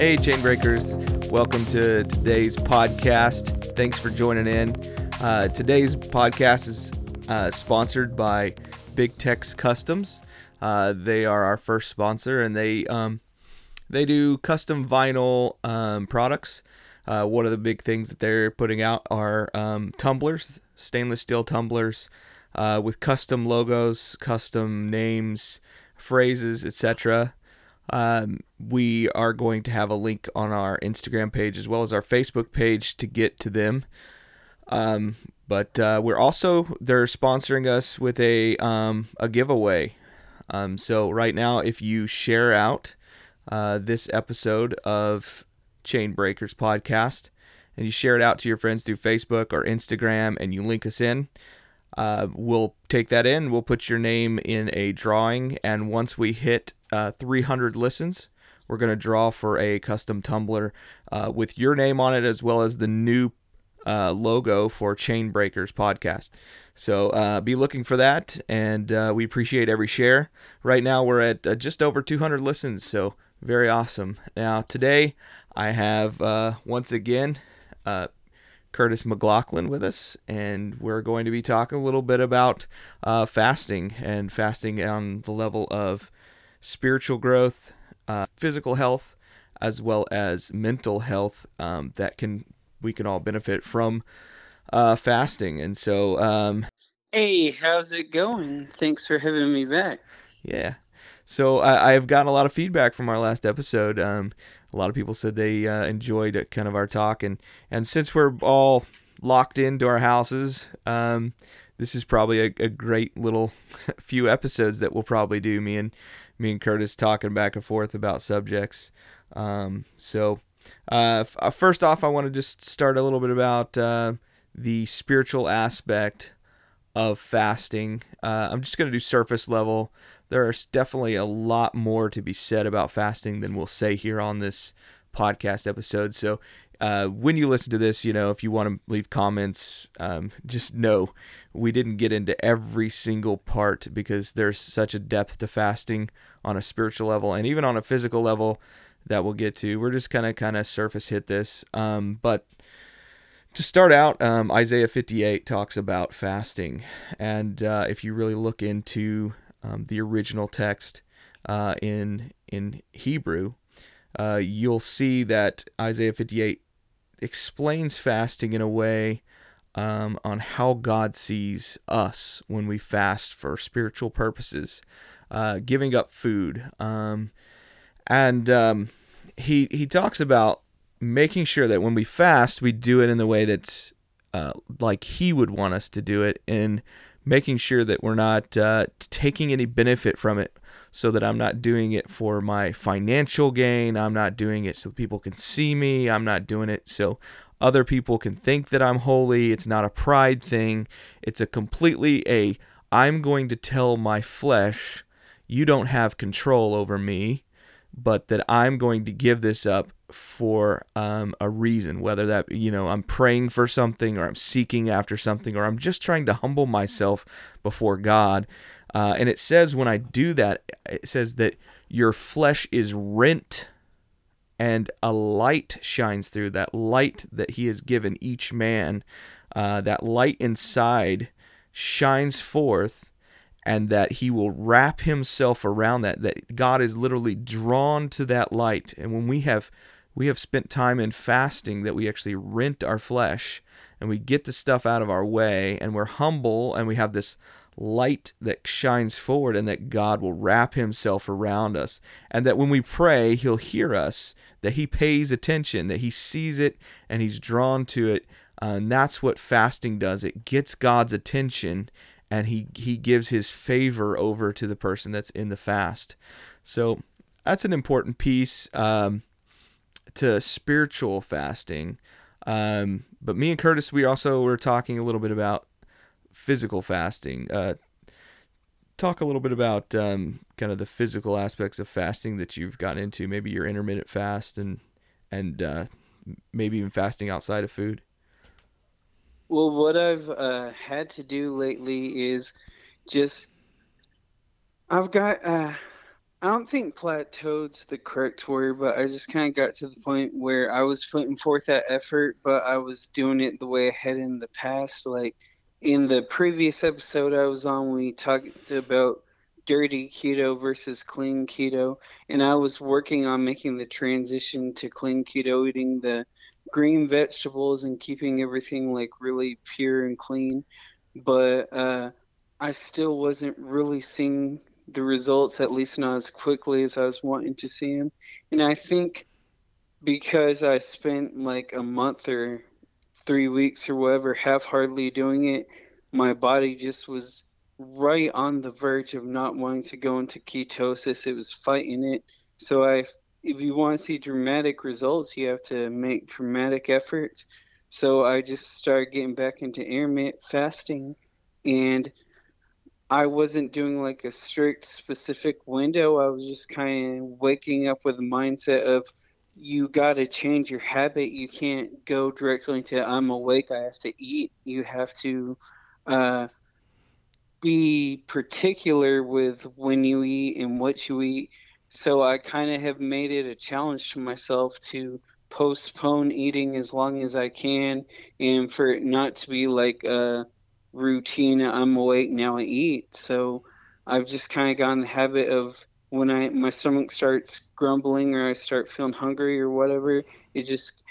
Hey, Chainbreakers. Welcome to today's podcast. Thanks for joining in. Uh, today's podcast is uh, sponsored by Big Tex Customs. Uh, they are our first sponsor, and they um, they do custom vinyl um, products. Uh, one of the big things that they're putting out are um, tumblers, stainless steel tumblers uh, with custom logos, custom names, phrases, etc. Um, we are going to have a link on our Instagram page as well as our Facebook page to get to them. Um, but uh, we're also they're sponsoring us with a um, a giveaway. Um, so right now, if you share out uh, this episode of Chain Breakers podcast and you share it out to your friends through Facebook or Instagram and you link us in, uh, we'll take that in. We'll put your name in a drawing, and once we hit uh, 300 listens, we're going to draw for a custom tumbler uh, with your name on it as well as the new uh, logo for Chain Breakers podcast. So uh, be looking for that, and uh, we appreciate every share. Right now, we're at just over 200 listens, so very awesome. Now, today, I have uh, once again uh, Curtis McLaughlin with us, and we're going to be talking a little bit about uh, fasting and fasting on the level of spiritual growth, uh, physical health, as well as mental health um, that can we can all benefit from uh, fasting. And so, um, hey, how's it going? Thanks for having me back. Yeah. So I, I've gotten a lot of feedback from our last episode. Um, a lot of people said they uh, enjoyed uh, kind of our talk, and and since we're all locked into our houses, um, this is probably a, a great little few episodes that we'll probably do. Me and me and Curtis talking back and forth about subjects. Um, so uh, uh, first off, I want to just start a little bit about uh, the spiritual aspect of fasting. Uh, I'm just going to do surface level there's definitely a lot more to be said about fasting than we'll say here on this podcast episode. So, uh, when you listen to this, you know, if you want to leave comments, um, just know we didn't get into every single part because there's such a depth to fasting on a spiritual level and even on a physical level that we'll get to. We're just kind of kind of surface hit this, um, but to start out, um, Isaiah 58 talks about fasting, and uh, if you really look into um, the original text uh, in in Hebrew, uh, you'll see that Isaiah 58 explains fasting in a way um, on how God sees us when we fast for spiritual purposes, uh, giving up food, um, and um, he he talks about making sure that when we fast, we do it in the way that's uh, like He would want us to do it in making sure that we're not uh, taking any benefit from it so that I'm not doing it for my financial gain. I'm not doing it so people can see me. I'm not doing it so other people can think that I'm holy. It's not a pride thing. It's a completely a I'm going to tell my flesh, you don't have control over me, but that I'm going to give this up for um, a reason, whether that, you know, I'm praying for something or I'm seeking after something or I'm just trying to humble myself before God. Uh, and it says when I do that, it says that your flesh is rent and a light shines through that light that He has given each man. Uh, that light inside shines forth and that he will wrap himself around that that God is literally drawn to that light. And when we have we have spent time in fasting that we actually rent our flesh and we get the stuff out of our way and we're humble and we have this light that shines forward and that God will wrap himself around us. And that when we pray he'll hear us that he pays attention that he sees it and he's drawn to it. Uh, and that's what fasting does. It gets God's attention and he he gives his favor over to the person that's in the fast so that's an important piece um, to spiritual fasting. Um, but me and Curtis, we also were talking a little bit about physical fasting. Uh, talk a little bit about um, kind of the physical aspects of fasting that you've gotten into. Maybe your intermittent fast and and uh, maybe even fasting outside of food. Well, what I've uh, had to do lately is just I've got uh, I don't think plateaued's the correct word, but I just kind of got to the point where I was putting forth that effort, but I was doing it the way I had in the past. Like in the previous episode I was on, we talked about dirty keto versus clean keto, and I was working on making the transition to clean keto, eating the green vegetables and keeping everything like really pure and clean. But uh, I still wasn't really seeing the results, at least not as quickly as I was wanting to see them. And I think because I spent like a month or three weeks or whatever half heartedly doing it, my body just was right on the verge of not wanting to go into ketosis. It was fighting it. So I if you want to see dramatic results, you have to make dramatic efforts. So I just started getting back into intermittent fasting and I wasn't doing like a strict specific window. I was just kind of waking up with a mindset of you got to change your habit. You can't go directly to I'm awake, I have to eat. You have to uh, be particular with when you eat and what you eat. So I kind of have made it a challenge to myself to postpone eating as long as I can and for it not to be like a routine. I'm awake now. I eat. So I've just kind of gotten the habit of when I my stomach starts grumbling or I start feeling hungry or whatever, it just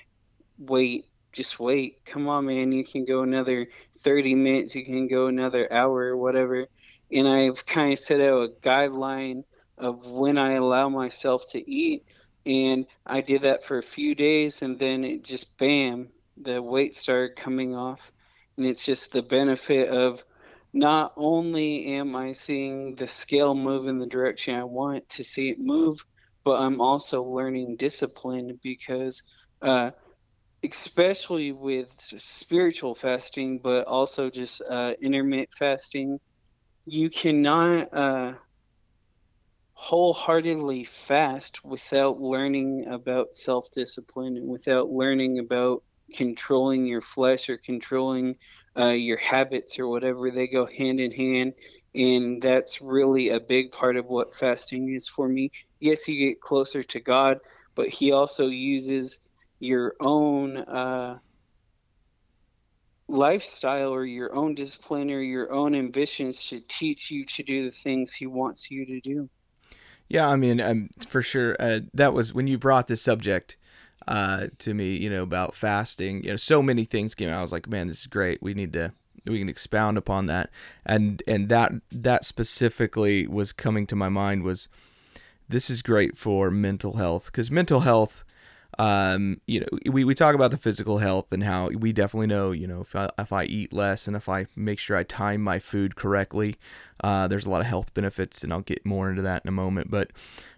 wait, just wait. Come on, man. You can go another 30 minutes. You can go another hour or whatever. And I've kind of set out a guideline of when I allow myself to eat. And I did that for a few days, and then it just bam, the weight started coming off and it's just the benefit of not only am I seeing the scale move in the direction I want to see it move, but I'm also learning discipline because, uh, especially with spiritual fasting, but also just uh, intermittent fasting, you cannot uh, wholeheartedly fast without learning about self discipline and without learning about controlling your flesh or controlling uh, your habits or whatever. They go hand in hand and that's really a big part of what fasting is for me. Yes you get closer to god but he also uses your own uh, lifestyle or your own discipline or your own ambitions to teach you to do the things he wants you to do yeah i mean um, for sure uh, that was when you brought this subject uh, to me, you know, about fasting. You know, so many things came out. I was like, man, this is great. We need to we can expound upon that. And and that that specifically was coming to my mind was this is great for mental health because mental health um, you know, we, we talk about the physical health and how we definitely know, you know, if I, if I eat less and if I make sure I time my food correctly, uh, there's a lot of health benefits, and I'll get more into that in a moment. But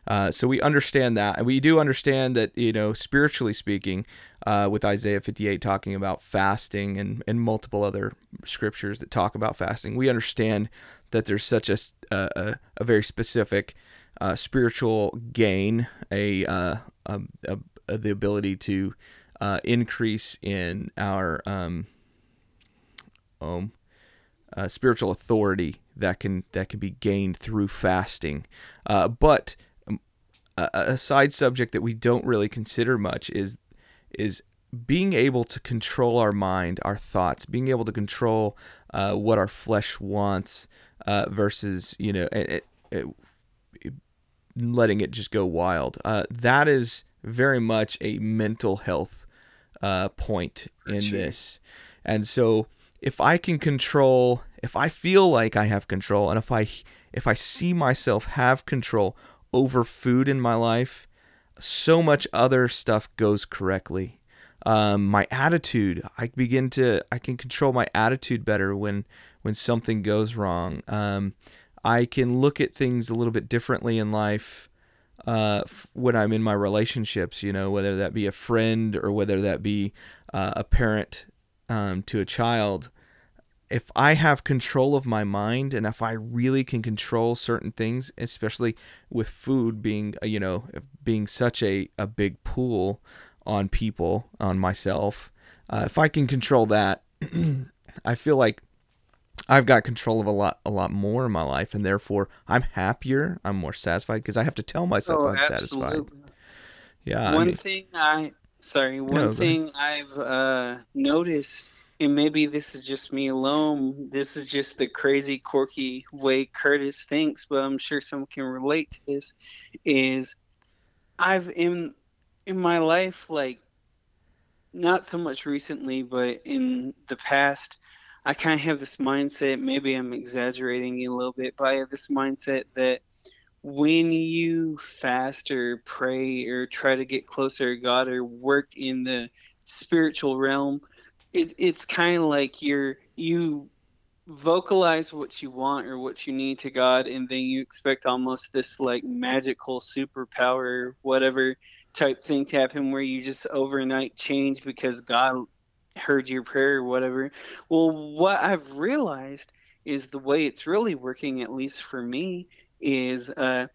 uh, so we understand that, and we do understand that, you know, spiritually speaking, uh, with Isaiah 58 talking about fasting and, and multiple other scriptures that talk about fasting, we understand that there's such a, a, a very specific uh, spiritual gain, a, uh, a, a the ability to uh, increase in our um, um, uh, spiritual authority that can that can be gained through fasting. Uh, but um, a, a, side subject that we don't really consider much is is being able to control our mind, our thoughts, being able to control uh, what our flesh wants uh, versus you know it, it, it, letting it just go wild. that is very much a mental health uh, point in this. And so if I can control, if I feel like I have control, and if I if I see myself have control over food in my life, so much other stuff goes correctly. Um, my attitude, I begin to, I can control my attitude better when when something goes wrong. Um, I can look at things a little bit differently in life uh, when I'm in my relationships, you know, whether that be a friend or whether that be uh, a parent um, to a child. If I have control of my mind and if I really can control certain things, especially with food being, uh, you know, being such a, a big pool on people, on myself, uh, if I can control that, I feel like I've got control of a lot, a lot more in my life, and therefore I'm happier. I'm more satisfied because I have to tell myself Oh, I'm satisfied. absolutely. Yeah, I One mean, thing I sorry, one ahead. thing I've uh noticed and maybe this is just me alone. This is just the crazy quirky way Curtis thinks, but I'm sure someone can relate to this is I've in in my life like not so much recently, but in the past, I kind of have this mindset. Maybe I'm exaggerating a little bit, but I have this mindset that when you fast or pray or try to get closer to God or work in the spiritual realm, it, it's kind of like you're you vocalize what you want or what you need to God, and then you expect almost this like magical superpower, whatever type thing to happen where you just overnight change because God heard your prayer or whatever. Well, what I've realized is the way it's really working, at least for me, is uh,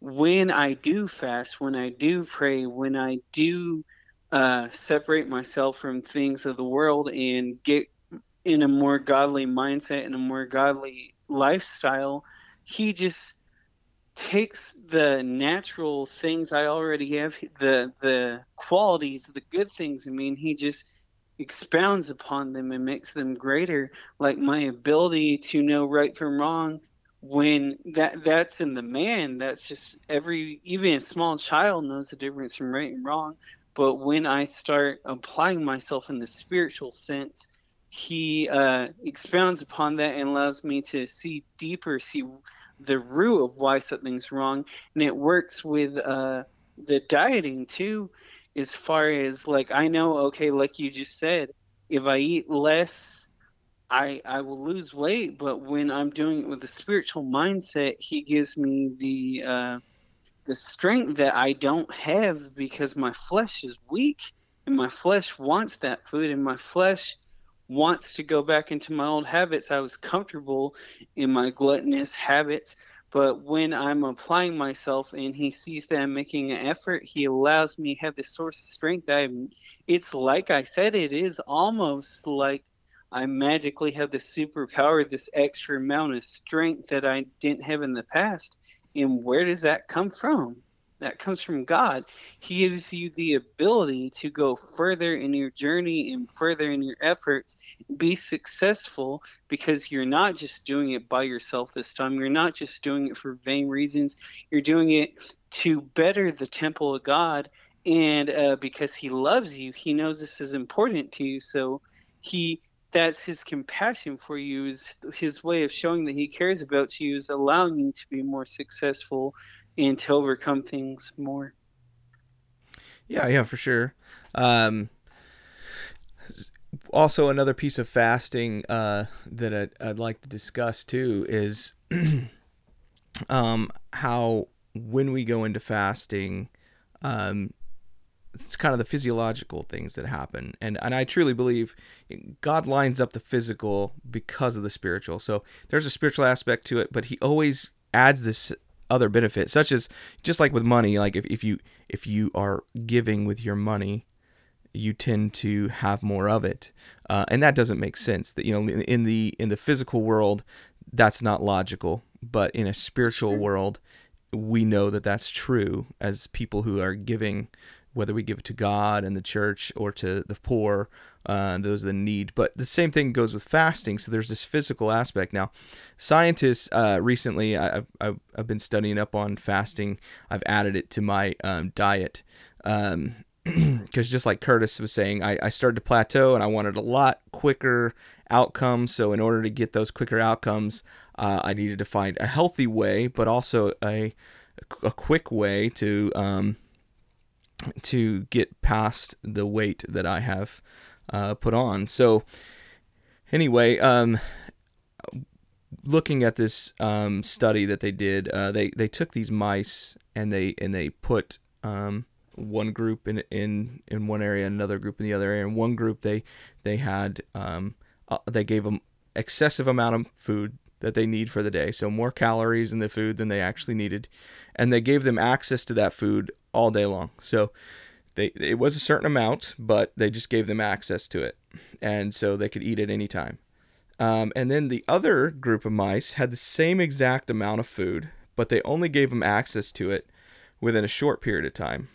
when I do fast, when I do pray, when I do uh, separate myself from things of the world and get in a more godly mindset and a more godly lifestyle, he just takes the natural things I already have, the the qualities, the good things in me, and he just expounds upon them and makes them greater. Like my ability to know right from wrong, when that that's in the man, that's just every even a small child knows the difference from right and wrong. But when I start applying myself in the spiritual sense, he uh, expounds upon that and allows me to see deeper, see the root of why something's wrong, and it works with uh, the dieting too. As far as like I know, okay, like you just said, if I eat less, I I will lose weight. But when I'm doing it with a spiritual mindset, he gives me the uh, the strength that I don't have because my flesh is weak and my flesh wants that food and my flesh wants to go back into my old habits. I was comfortable in my gluttonous habits, but when I'm applying myself and he sees that I'm making an effort, he allows me to have this source of strength. I it's like I said, it is almost like I magically have this superpower, this extra amount of strength that I didn't have in the past and where does that come from? That comes from God. He gives you the ability to go further in your journey and further in your efforts, be successful because you're not just doing it by yourself this time. You're not just doing it for vain reasons. You're doing it to better the temple of God. And uh, because He loves you, He knows this is important to you. So He that's his compassion for you is his way of showing that he cares about you is allowing you to be more successful and to overcome things more. Yeah, yeah, for sure. Um, also, another piece of fasting uh, that I'd, I'd like to discuss too is um, how when we go into fasting, um, it's kind of the physiological things that happen. And and I truly believe God lines up the physical because of the spiritual. So there's a spiritual aspect to it but he always adds this other benefits, such as just like with money like if, if you if you are giving with your money you tend to have more of it. Uh, and that doesn't make sense. That you know in the in the physical world that's not logical. But in a spiritual world we know that that's true as people who are giving whether we give it to God and the church or to the poor, uh, those that need. But the same thing goes with fasting. So there's this physical aspect. Now, scientists uh, recently, I, have I've been studying up on fasting. I've added it to my um, diet. Um, because just like Curtis was saying, I, I started to plateau and I wanted a lot quicker outcomes. So in order to get those quicker outcomes, uh, I needed to find a healthy way, but also a a quick way to um, to get past the weight that I have uh, put on. So anyway, um, looking at this um, study that they did, uh, they they took these mice and they and they put um, one group in in in one area, another group in the other area. And one group they they had um, uh, they gave them excessive amount of food that they need for the day, so more calories in the food than they actually needed, and they gave them access to that food all day long. So they it was a certain amount, but they just gave them access to it, and so they could eat at any time. Um, and then the other group of mice had the same exact amount of food, but they only gave them access to it within a short period of time.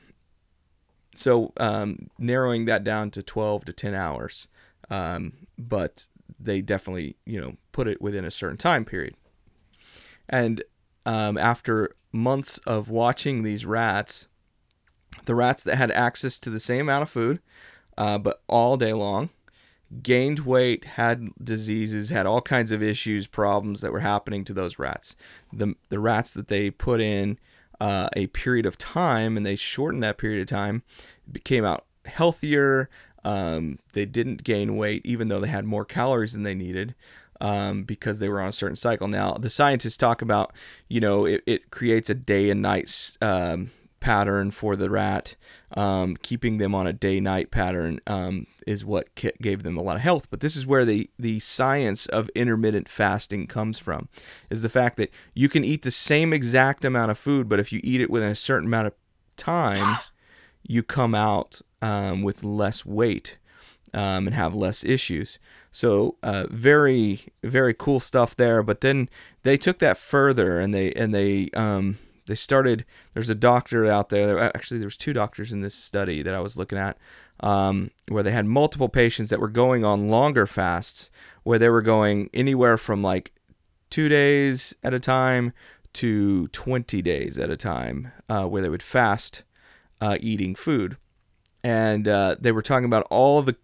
So um, narrowing that down to 12 to 10 hours. Um, but they definitely, you know, put it within a certain time period. And um, after months of watching these rats, the rats that had access to the same amount of food, uh, but all day long, gained weight, had diseases, had all kinds of issues, problems that were happening to those rats. The the rats that they put in uh, a period of time and they shortened that period of time, came out healthier. Um, they didn't gain weight even though they had more calories than they needed. Um, because they were on a certain cycle. Now, the scientists talk about, you know, it, it creates a day and night um, pattern for the rat. Um, keeping them on a day night pattern um, is what gave them a lot of health. But this is where the, the science of intermittent fasting comes from is the fact that you can eat the same exact amount of food, but if you eat it within a certain amount of time, you come out um, with less weight. Um, and have less issues. So uh, very very cool stuff there. But then they took that further and they and they um, they started. There's a doctor out there. Actually, there was two doctors in this study that I was looking at, um, where they had multiple patients that were going on longer fasts, where they were going anywhere from like two days at a time to 20 days at a time, uh, where they would fast uh, eating food, and uh, they were talking about all the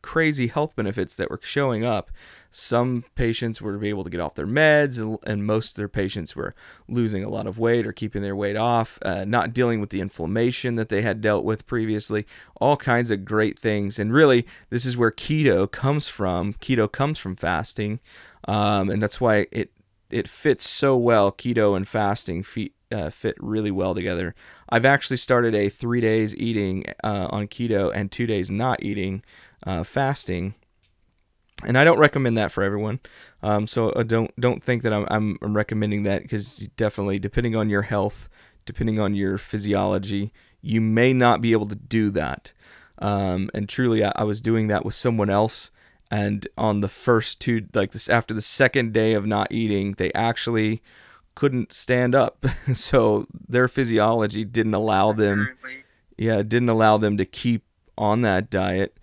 crazy health benefits that were showing up some patients were able to get off their meds, and most of their patients were losing a lot of weight or keeping their weight off, uh, not dealing with the inflammation that they had dealt with previously. All kinds of great things. And really, this is where keto comes from. Keto comes from fasting, um, and that's why it it fits so well. Keto and fasting fit, uh, fit really well together. I've actually started a three days eating uh, on keto and two days not eating, uh, fasting and I don't recommend that for everyone. Um, so uh, don't don't think that I'm I'm, recommending that because definitely depending on your health, depending on your physiology, you may not be able to do that. Um, and truly, I, I, was doing that with someone else, and on the first two, like this, after the second day of not eating, they actually couldn't stand up. so their physiology didn't allow them, yeah, didn't allow them to keep on that diet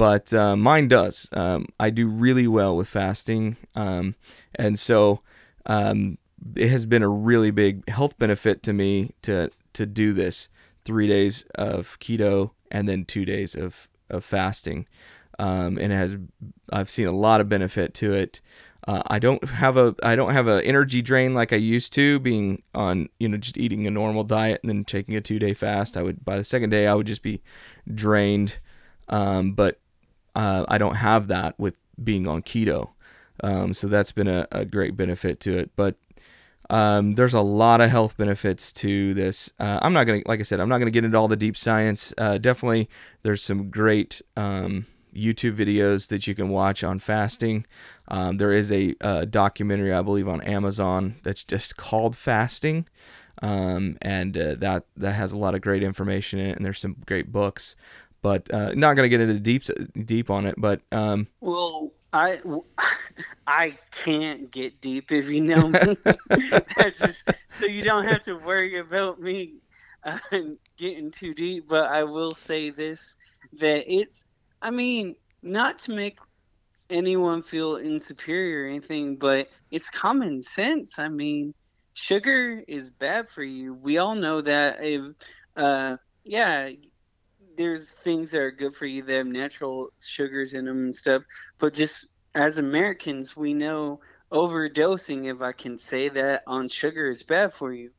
but uh, mine does. Um, I do really well with fasting, um, and so um, it has been a really big health benefit to me to to do this three days of keto and then two days of of fasting, um, and it has I've seen a lot of benefit to it. Uh, I don't have a I don't have an energy drain like I used to, being on you know just eating a normal diet and then taking a two day fast. I would by the second day I would just be drained. Um, but uh, I don't have that with being on keto. Um, so that's been a, a, great benefit to it. But um, there's a lot of health benefits to this. Uh, I'm not gonna, like I said, I'm not gonna get into all the deep science. Uh, definitely, there's some great um, YouTube videos that you can watch on fasting. Um, there is a, a, documentary, I believe, on Amazon that's just called Fasting, um, and uh, that that has a lot of great information in it. And there's some great books but uh, not going to get into deep deep on it. But um, well, I I can't get deep if you know me. That's just so you don't have to worry about me uh, getting too deep. But I will say this: that it's. I mean, not to make anyone feel insecure or anything, but it's common sense. I mean, sugar is bad for you. We all know that. If uh, yeah, there's things that are good for you that have natural sugars in them and stuff. But just as Americans, we know overdosing, if I can say that, on sugar is bad for you.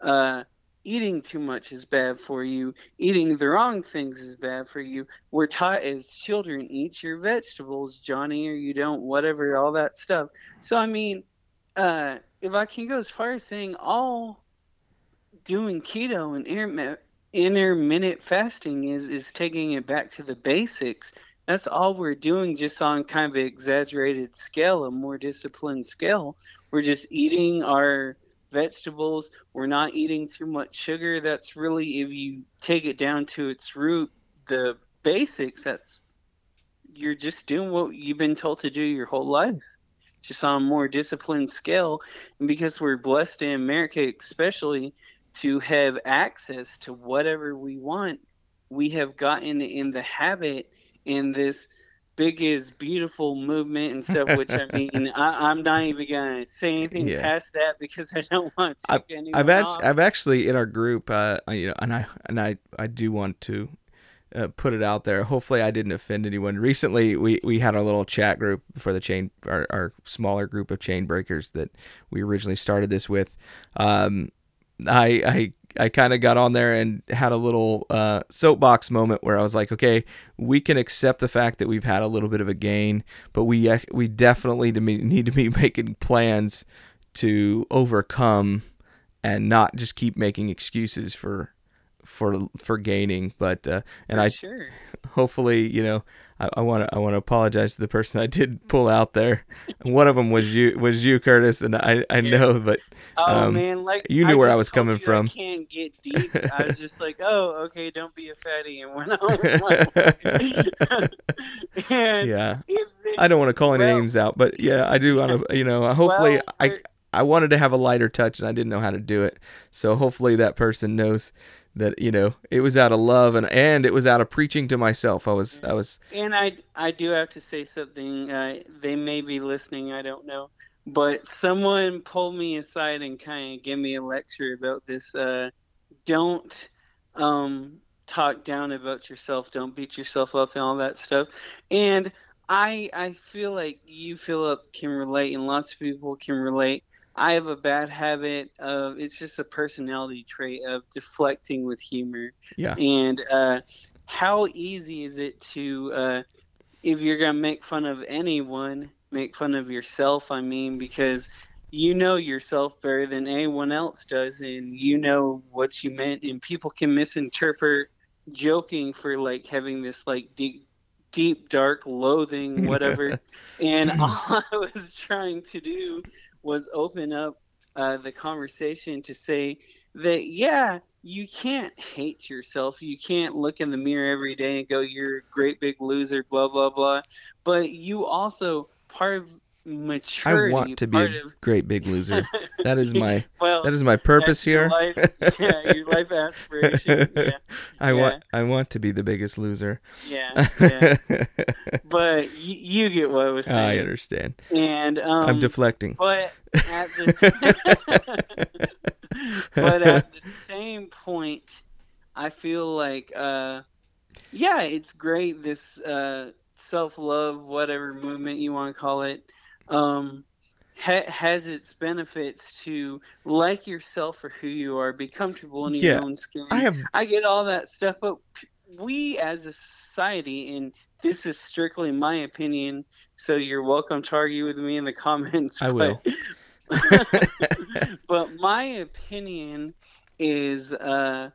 Uh, eating too much is bad for you. Eating the wrong things is bad for you. We're taught as children, eat your vegetables, Johnny, or you don't, whatever, all that stuff. So, I mean, uh, if I can go as far as saying all doing keto and intermittent intermittent fasting is is taking it back to the basics. That's all we're doing, just on kind of an exaggerated scale, a more disciplined scale. We're just eating our vegetables. We're not eating too much sugar. That's really, if you take it down to its root, the basics. That's you're just doing what you've been told to do your whole life. just on a more disciplined scale. And because we're blessed in America, especially to have access to whatever we want, we have gotten in the habit in this big is beautiful movement and stuff. Which I mean, I, am not even gonna say anything yeah. past that because I don't want to. I've, I've actually, I've actually in our group, uh, you know, and I and I I do want to uh, put it out there. Hopefully, I didn't offend anyone. Recently, we, we had a little chat group for the chain, our, our smaller group of chain breakers that we originally started this with. Um, I I I kind of got on there and had a little uh, soapbox moment where I was like, okay, we can accept the fact that we've had a little bit of a gain, but we we definitely need to be making plans to overcome and not just keep making excuses for for for gaining. But uh, and for I sure. hopefully you know I want to I want to apologize to the person I did pull out there. One of them was you was you Curtis, and I I know, but oh um, man, like you knew I where I was coming from. I can't get deep. I was just like, oh okay, don't be a fatty, and went on. and yeah, I don't want to call any well, names out, but yeah, I do want to. You know, hopefully well, I I wanted to have a lighter touch, and I didn't know how to do it. So hopefully that person knows that you know it was out of love and and it was out of preaching to myself. I was i was and i i do have to say something uh, they may be listening i don't know but someone pulled me aside and kind of gave me a lecture about this uh, don't um, talk down about yourself don't beat yourself up and all that stuff. And i i feel like you philip can relate and lots of people can relate I have a bad habit of it's just a personality trait of deflecting with humor. Yeah. And uh, how easy is it to, uh, if you're gonna make fun of anyone, make fun of yourself? I mean, because you know yourself better than anyone else does, and you know what you meant, and people can misinterpret joking for like having this like deep deep dark loathing whatever and all i was trying to do was open up uh, the conversation to say that yeah you can't hate yourself. You can't look in the mirror every day and go you're a great big loser blah blah blah. But you also part of maturity i want to be a of... great big loser. That is my well that is my purpose here. life, yeah your life aspiration yeah. i yeah. want i want to be the biggest loser. Yeah, yeah. but you, you get what i was saying. i understand. And um, i'm deflecting. but at the but at the same point i feel like uh yeah it's great this uh self-love whatever movement you want to call it um, ha- has its benefits to like yourself for who you are, be comfortable in your yeah, own skin. I have, I get all that stuff, but we as a society, and this is strictly my opinion, so you're welcome to argue with me in the comments. I will. but my opinion is uh,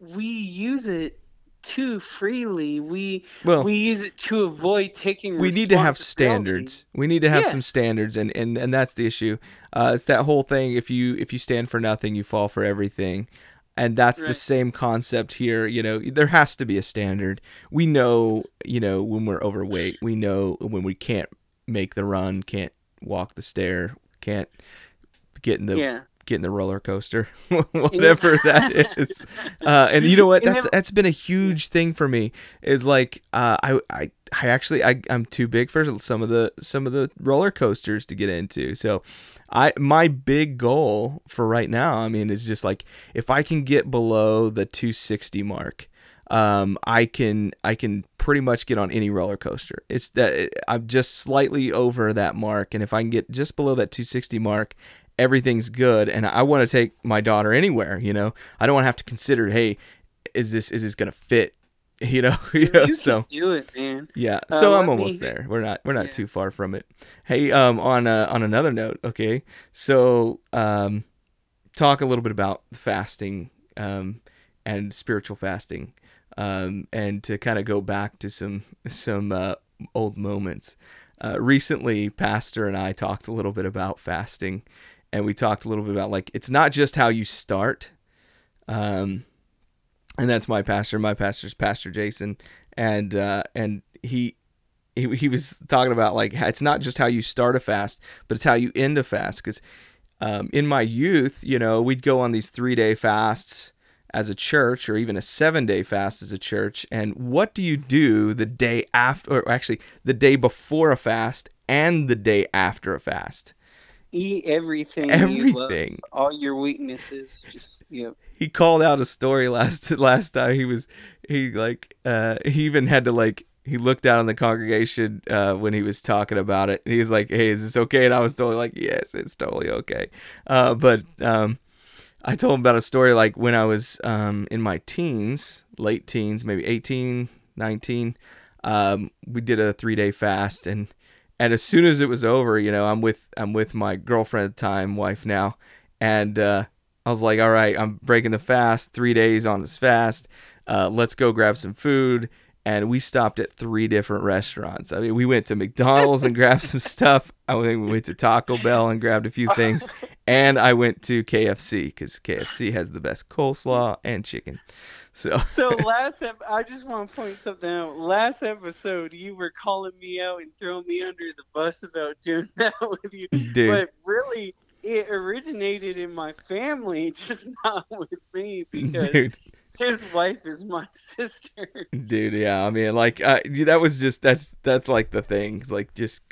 we use it too freely. We well, we use it to avoid taking. We need to have standards. We need to have yes. some standards, and and and that's the issue. Uh, it's that whole thing. If you if you stand for nothing, you fall for everything. And that's right. the same concept here. You know, there has to be a standard. We know, you know, when we're overweight. We know when we can't make the run, can't walk the stair, can't get in the yeah get in the roller coaster, whatever that is. Uh, and you know what? That's that's been a huge thing for me. Is like uh, I I I actually I I'm too big for some of the some of the roller coasters to get into. So. I my big goal for right now, I mean, is just like if I can get below the 260 mark, um, I can I can pretty much get on any roller coaster. It's that I'm just slightly over that mark, and if I can get just below that 260 mark, everything's good and I want to take my daughter anywhere, you know. I don't want to have to consider, hey, is this is this going to fit? You know, you know, you so do it, man. Yeah, uh, so uh, I'm almost me... there. We're not we're not yeah. too far from it. Hey, um, on uh, on another note, okay, so um, talk a little bit about fasting, um, and spiritual fasting, um, and to kind of go back to some some uh, old moments. Uh, recently, Pastor and I talked a little bit about fasting and we talked a little bit about like it's not just how you start um and that's my pastor my pastor's pastor jason and uh and he he, he was talking about like it's not just how you start a fast, but it's how you end a fast. Because um, in my youth, you know, we'd go on these three day fasts as a church or even a seven day fast as a church. And what do you do the day after, or actually the day before a fast and the day after a fast? Eat everything. Everything. all your weaknesses. Just, you know. He called out a story last last time. He was he like uh he even had to like he looked down on the congregation uh, when he was talking about it. And he was like, "Hey, is this okay?" And I was totally like, "Yes, it's totally okay." Uh, but um, I told him about a story like when I was um, in my teens, late teens, maybe 18, 19. Um, we did a three day fast, and and as soon as it was over, you know, I'm with I'm with my girlfriend at the time, wife now, and uh, I was like, all right, I'm breaking the fast, three days on this fast. Uh, let's go grab some food. And we stopped at three different restaurants. I mean, we went to McDonald's and grabbed some stuff. I think we went to Taco Bell and grabbed a few things. And I went to KFC because KFC has the best coleslaw and chicken. So, so last ep- I just want to point something out. Last episode, you were calling me out and throwing me under the bus about doing that with you. Dude. But really, it originated in my family, just not with me because dude, his wife is my sister. dude, yeah. I mean, like uh, that was just that's that's like the thing. It's like just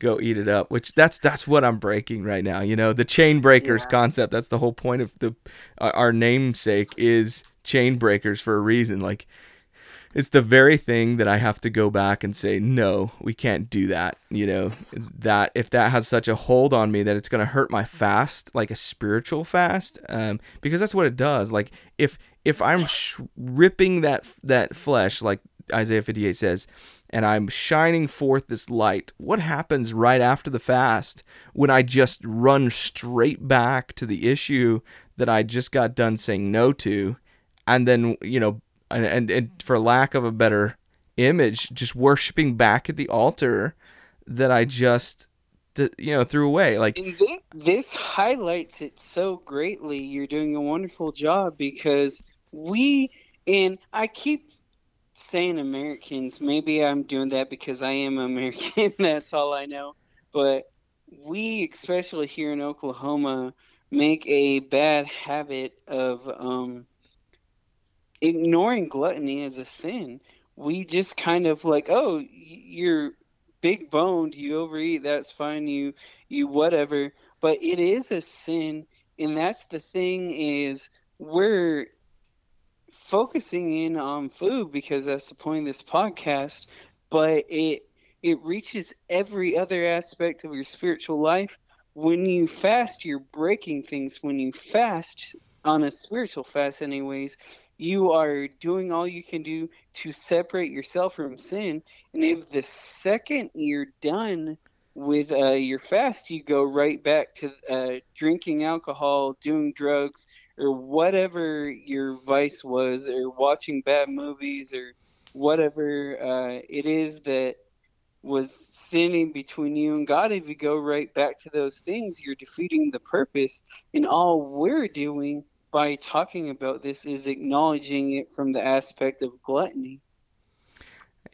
go eat it up. Which that's that's what I'm breaking right now. You know, the chain breakers Yeah. concept. That's the whole point of the our our namesake is chain breakers for a reason. Like it's the very thing that I have to go back and say, no, we can't do that. You know, that if that has such a hold on me that it's going to hurt my fast, like a spiritual fast, um, because that's what it does. Like if if I'm sh- ripping that that flesh, like Isaiah 58 says, and I'm shining forth this light, what happens right after the fast when I just run straight back to the issue that I just got done saying no to? And then you know and, and and for lack of a better image just worshiping back at the altar that i just you know threw away like this highlights it so greatly. You're doing a wonderful job because we, and I keep saying Americans, maybe I'm doing that because I am American, that's all I know. But we, especially here in Oklahoma, make a bad habit of um, ignoring gluttony as a sin. We just kind of like, oh, you're big boned, you overeat, that's fine, you you whatever. But it is a sin, and that's the thing is we're focusing in on food because that's the point of this podcast, but it it reaches every other aspect of your spiritual life. When you fast, you're breaking things. When you fast on a spiritual fast anyways, you are doing all you can do to separate yourself from sin. And if the second you're done with uh, your fast, you go right back to uh, drinking alcohol, doing drugs, or whatever your vice was, or watching bad movies, or whatever uh, it is that was standing between you and God. If you go right back to those things, you're defeating the purpose. And all we're doing by talking about this is acknowledging it from the aspect of gluttony.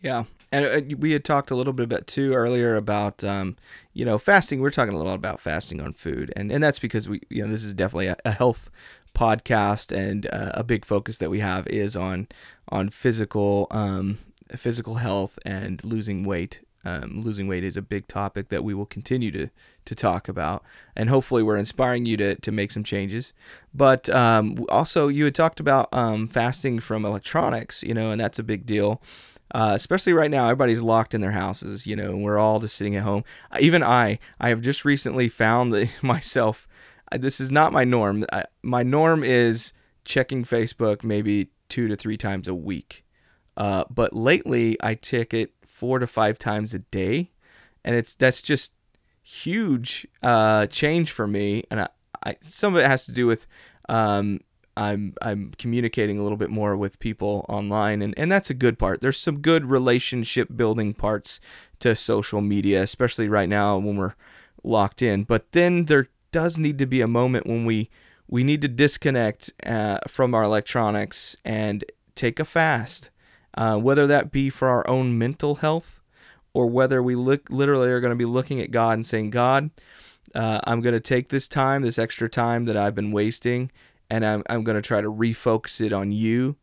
yeah and uh, we had talked a little bit about too earlier about um, you know fasting we're talking a lot about fasting on food and and that's because we you know this is definitely a, a health podcast and uh, a big focus that we have is on on physical um, physical health and losing weight um, losing weight is a big topic that we will continue to to talk about and hopefully we're inspiring you to to make some changes. But um, also you had talked about um, fasting from electronics you know and that's a big deal uh, especially right now everybody's locked in their houses you know and we're all just sitting at home. Even i i have just recently found that myself this is not my norm. I, my norm is checking facebook maybe two to three times a week uh, but lately i check it four to five times a day and it's that's just huge uh, change for me and I, I, some of it has to do with um, I'm I'm communicating a little bit more with people online and, and that's a good part. There's some good relationship building parts to social media, especially right now when we're locked in. But then there does need to be a moment when we we need to disconnect uh, from our electronics and take a fast, uh, whether that be for our own mental health or whether we look literally are going to be looking at God and saying, God, uh, I'm going to take this time, this extra time that I've been wasting, and I'm, I'm going to try to refocus it on you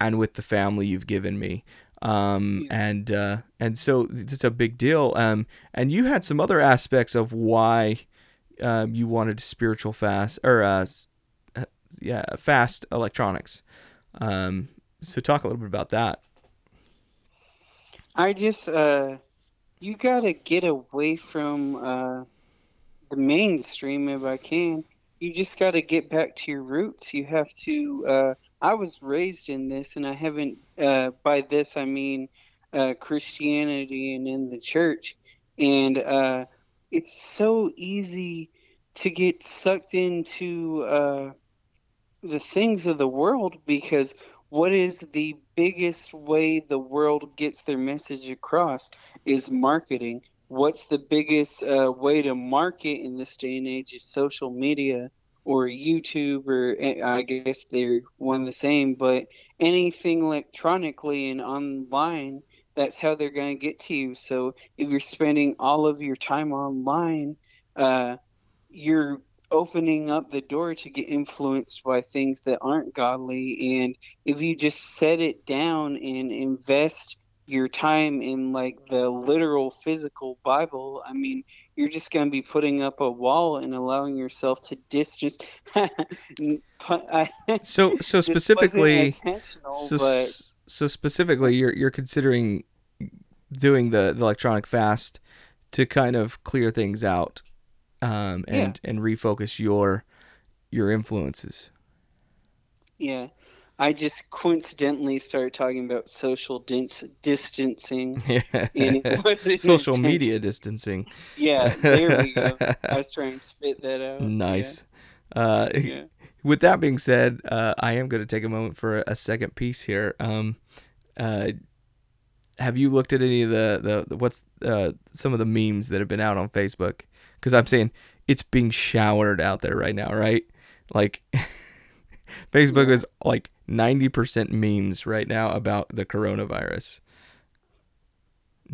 and with the family you've given me. Um, and uh, and so it's a big deal. Um, and you had some other aspects of why um, you wanted spiritual fast or uh, uh, yeah fast electronics. Um, so talk a little bit about that. I just uh, you gotta get away from uh, the mainstream if I can. You just gotta get back to your roots. You have to. Uh, I was raised in this, and I haven't. Uh, by this, I mean uh, Christianity and in the church, and uh, it's so easy to get sucked into uh, the things of the world because what is the biggest way the world gets their message across is marketing. What's the biggest uh, way to market in this day and age is social media or YouTube, or eh, I guess they're one the same, but anything electronically and online, that's how they're going to get to you. So if you're spending all of your time online, uh, you're opening up the door to get influenced by things that aren't godly. And if you just set it down and invest your time in like the literal physical bible i mean you're just going to be putting up a wall and allowing yourself to distance so so specifically so, but... so specifically you're you're considering doing the, the electronic fast to kind of clear things out um, and yeah. and refocus your your influences. Yeah, I just coincidentally started talking about social dins- distancing. Yeah. social media distancing. Yeah, there we go. I was trying to spit that out. Nice. Yeah. Uh, yeah. With that being said, uh, I am going to take a moment for a second piece here. Um, uh, have you looked at any of the, the, the what's uh, some of the memes that have been out on Facebook? Because I'm saying it's being showered out there right now, right? Like Facebook is like 90% memes right now about the coronavirus.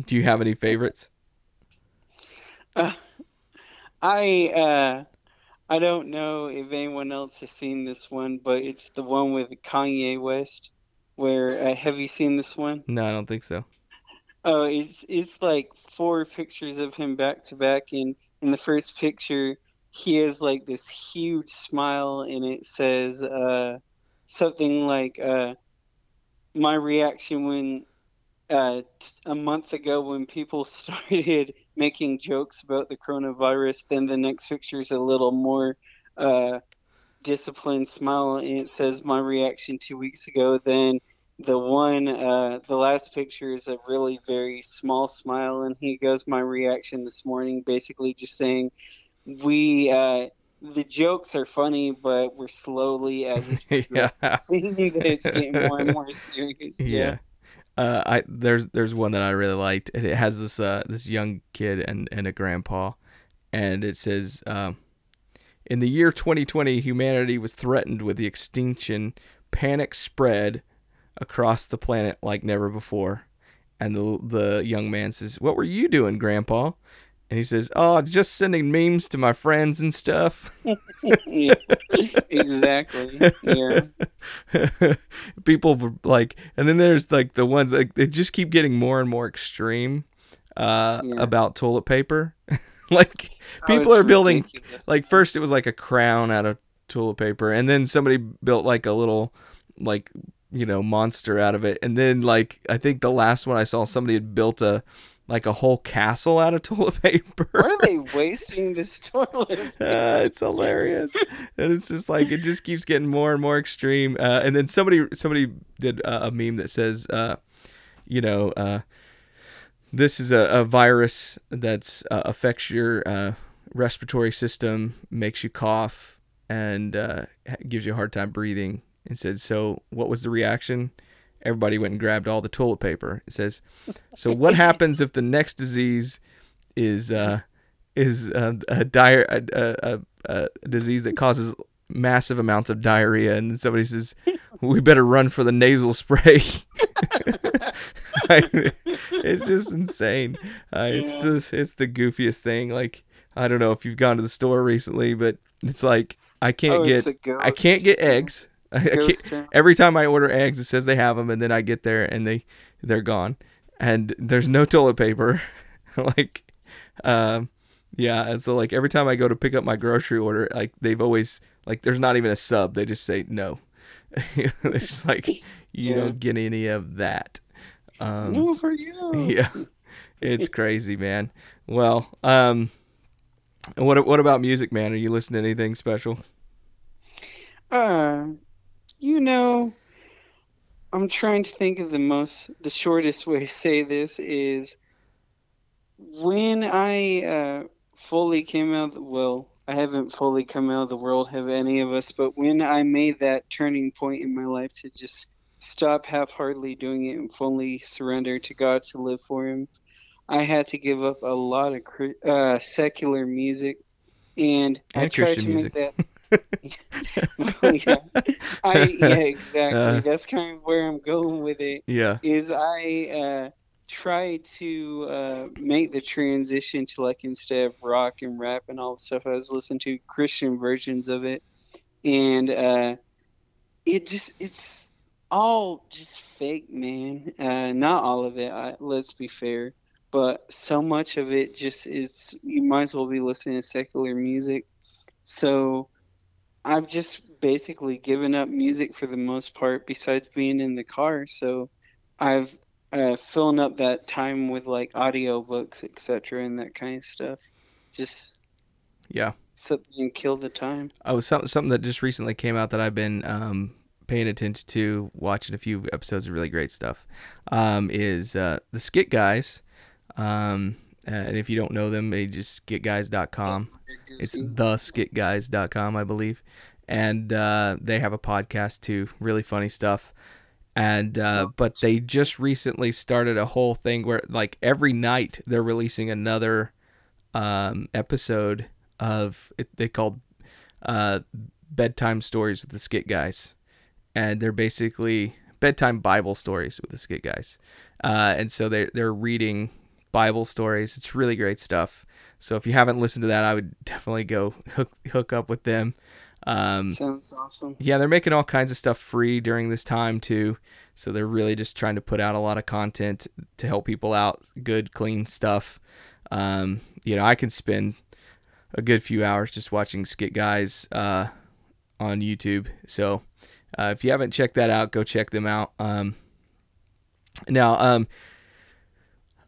Do you have any favorites? Uh, I uh, I don't know if anyone else has seen this one, but it's the one with Kanye West. Where uh, have you seen this one? No, I don't think so. Oh, it's it's like four pictures of him back to back, and in the first picture, he has like this huge smile, and it says uh, something like uh, my reaction when uh, t- a month ago when people started making jokes about the coronavirus. Then the next picture is a little more uh, disciplined smile, and it says my reaction two weeks ago. Then the one uh, the last picture is a really very small smile and he goes my reaction this morning basically just saying we uh, the jokes are funny but we're slowly as this progresses yeah. seeing that it's getting more and more serious yeah, yeah. Uh, I there's there's one that I really liked and it has this uh this young kid and and a grandpa and it says um, in the year 2020 humanity was threatened with the extinction panic spread across the planet like never before. And the the young man says, "What were you doing, Grandpa?" And he says, "Oh, just sending memes to my friends and stuff." yeah, exactly. Yeah. People like, and then there's like the ones like they just keep getting more and more extreme uh, yeah. about toilet paper. like oh, people are building ridiculous. like first it was like a crown out of toilet paper, and then somebody built like a little like you know monster out of it. And then like i think the last one i saw somebody had built a like a whole castle out of toilet paper. Why are they wasting this toilet uh, it's hilarious. And it's just like it just keeps getting more and more extreme. Uh, and then somebody somebody did a, a meme that says uh, you know uh, this is a, a virus that uh, affects your uh, respiratory system makes you cough and gives you a hard time breathing and said, "So, what was the reaction?" Everybody went and grabbed all the toilet paper. It says, "So, what happens if the next disease is uh, is a, a, dire, a, a, a disease that causes massive amounts of diarrhea?" And somebody says, "We better run for the nasal spray." it's just insane. Uh, it's the it's the goofiest thing. Like I don't know if you've gone to the store recently, but it's like I can't oh, get it's a ghost. I can't get eggs. Every time I order eggs, it says they have them, and then I get there and they they're gone, and there's no toilet paper. like, um, yeah, and so like every time I go to pick up my grocery order, like they've always like there's not even a sub. They just say no. They're just like you Yeah. don't get any of that. Um, no for you. yeah, it's crazy, man. Well, um, what what about music, man? Are you listening to anything special? Uh, you know, I'm trying to think of the most, the shortest way to say this is when I uh, fully came out well, I haven't fully come out of the world, have any of us, but when I made that turning point in my life to just stop half heartedly doing it and fully surrender to God to live for Him, I had to give up a lot of uh, secular music. And, I tried Christian to music. make that. Yeah. I yeah, exactly. Uh. That's kind of where I'm going with it. Yeah, Is I uh, try to uh, make the transition to like instead of rock and rap and all the stuff I was listening to, Christian versions of it, and uh, it just it's all just fake, man. Uh, not all of it. I, let's be fair, but so much of it just is. You might as well be listening to secular music. So I've just basically given up music for the most part, besides being in the car. So I've uh, filling up that time with like audiobooks, etc., and that kind of stuff. Just yeah. something kill the time. Oh, some, something that just recently came out that I've been um, paying attention to, watching a few episodes of really great stuff, um, is uh, the Skit Guys. Um, and if you don't know them, they just skitguys.com. It's theskitguys.com, I believe. And uh, they have a podcast too, really funny stuff. And uh, but they just recently started a whole thing where like every night they're releasing another um, episode of it. They called uh, bedtime stories with the Skit Guys, and they're basically bedtime Bible stories with the Skit Guys. Uh, and so they're they're reading Bible stories. It's really great stuff. So if you haven't listened to that, I would definitely go hook hook up with them. Um, Sounds awesome. yeah, they're making all kinds of stuff free during this time too. So they're really just trying to put out a lot of content to help people out, good, clean stuff. Um, you know, I can spend a good few hours just watching skit guys uh, on YouTube. So uh, if you haven't checked that out, go check them out. Um, now, um,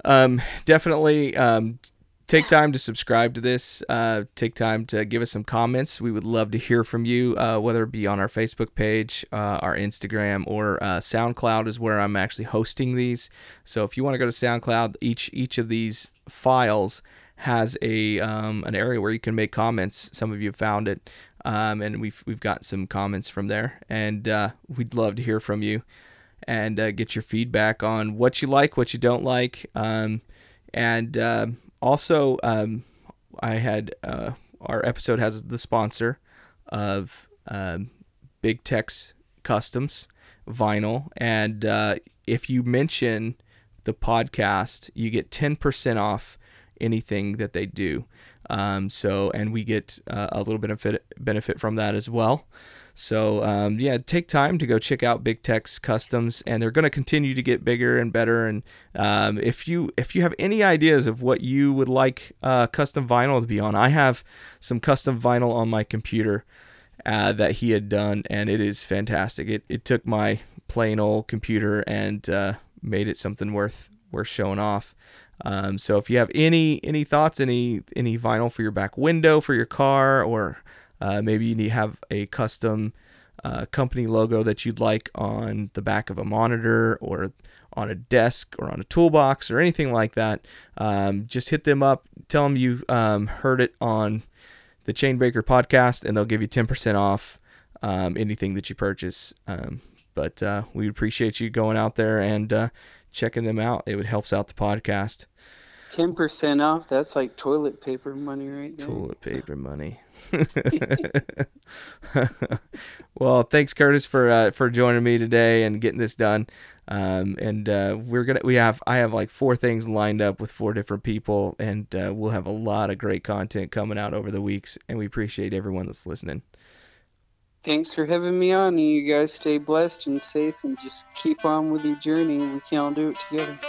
um, definitely um, take time to subscribe to this. Uh, take time to give us some comments. We would love to hear from you, uh, whether it be on our Facebook page, uh, our Instagram, or uh, SoundCloud is where I'm actually hosting these. So if you want to go to SoundCloud, each each of these files has a um, an area where you can make comments. Some of you have found it, um, and we've we've got some comments from there, and uh, we'd love to hear from you and uh, get your feedback on what you like, what you don't like, um, and uh, also um, I had uh, our episode has the sponsor of um, Big Tex Customs vinyl, and uh, if you mention the podcast, you get ten percent off anything that they do. Um, so, and we get uh, a little bit of benefit from that as well. So, um, yeah, take time to go check out Big Tex Customs, and they're going to continue to get bigger and better. And um, if you if you have any ideas of what you would like uh, custom vinyl to be on, I have some custom vinyl on my computer uh, that he had done, and it is fantastic. It it took my plain old computer and uh, made it something worth worth showing off. Um, so if you have any any thoughts, any any vinyl for your back window for your car, or uh, maybe you need have a custom uh, company logo that you'd like on the back of a monitor or on a desk or on a toolbox or anything like that, um, just hit them up. Tell them you um, heard it on the Chainbreaker podcast, and they'll give you 10% off um, anything that you purchase. Um, but uh, we appreciate you going out there and uh, checking them out. It would helps out the podcast. Ten percent off. That's like toilet paper money right there. Toilet paper money. well, thanks, Curtis, for uh, for joining me today and getting this done. Um, and uh, we're gonna we have I have like four things lined up with four different people, and uh, we'll have a lot of great content coming out over the weeks. And we appreciate everyone that's listening. Thanks for having me on. You guys stay blessed and safe, and just keep on with your journey. We can all do it together.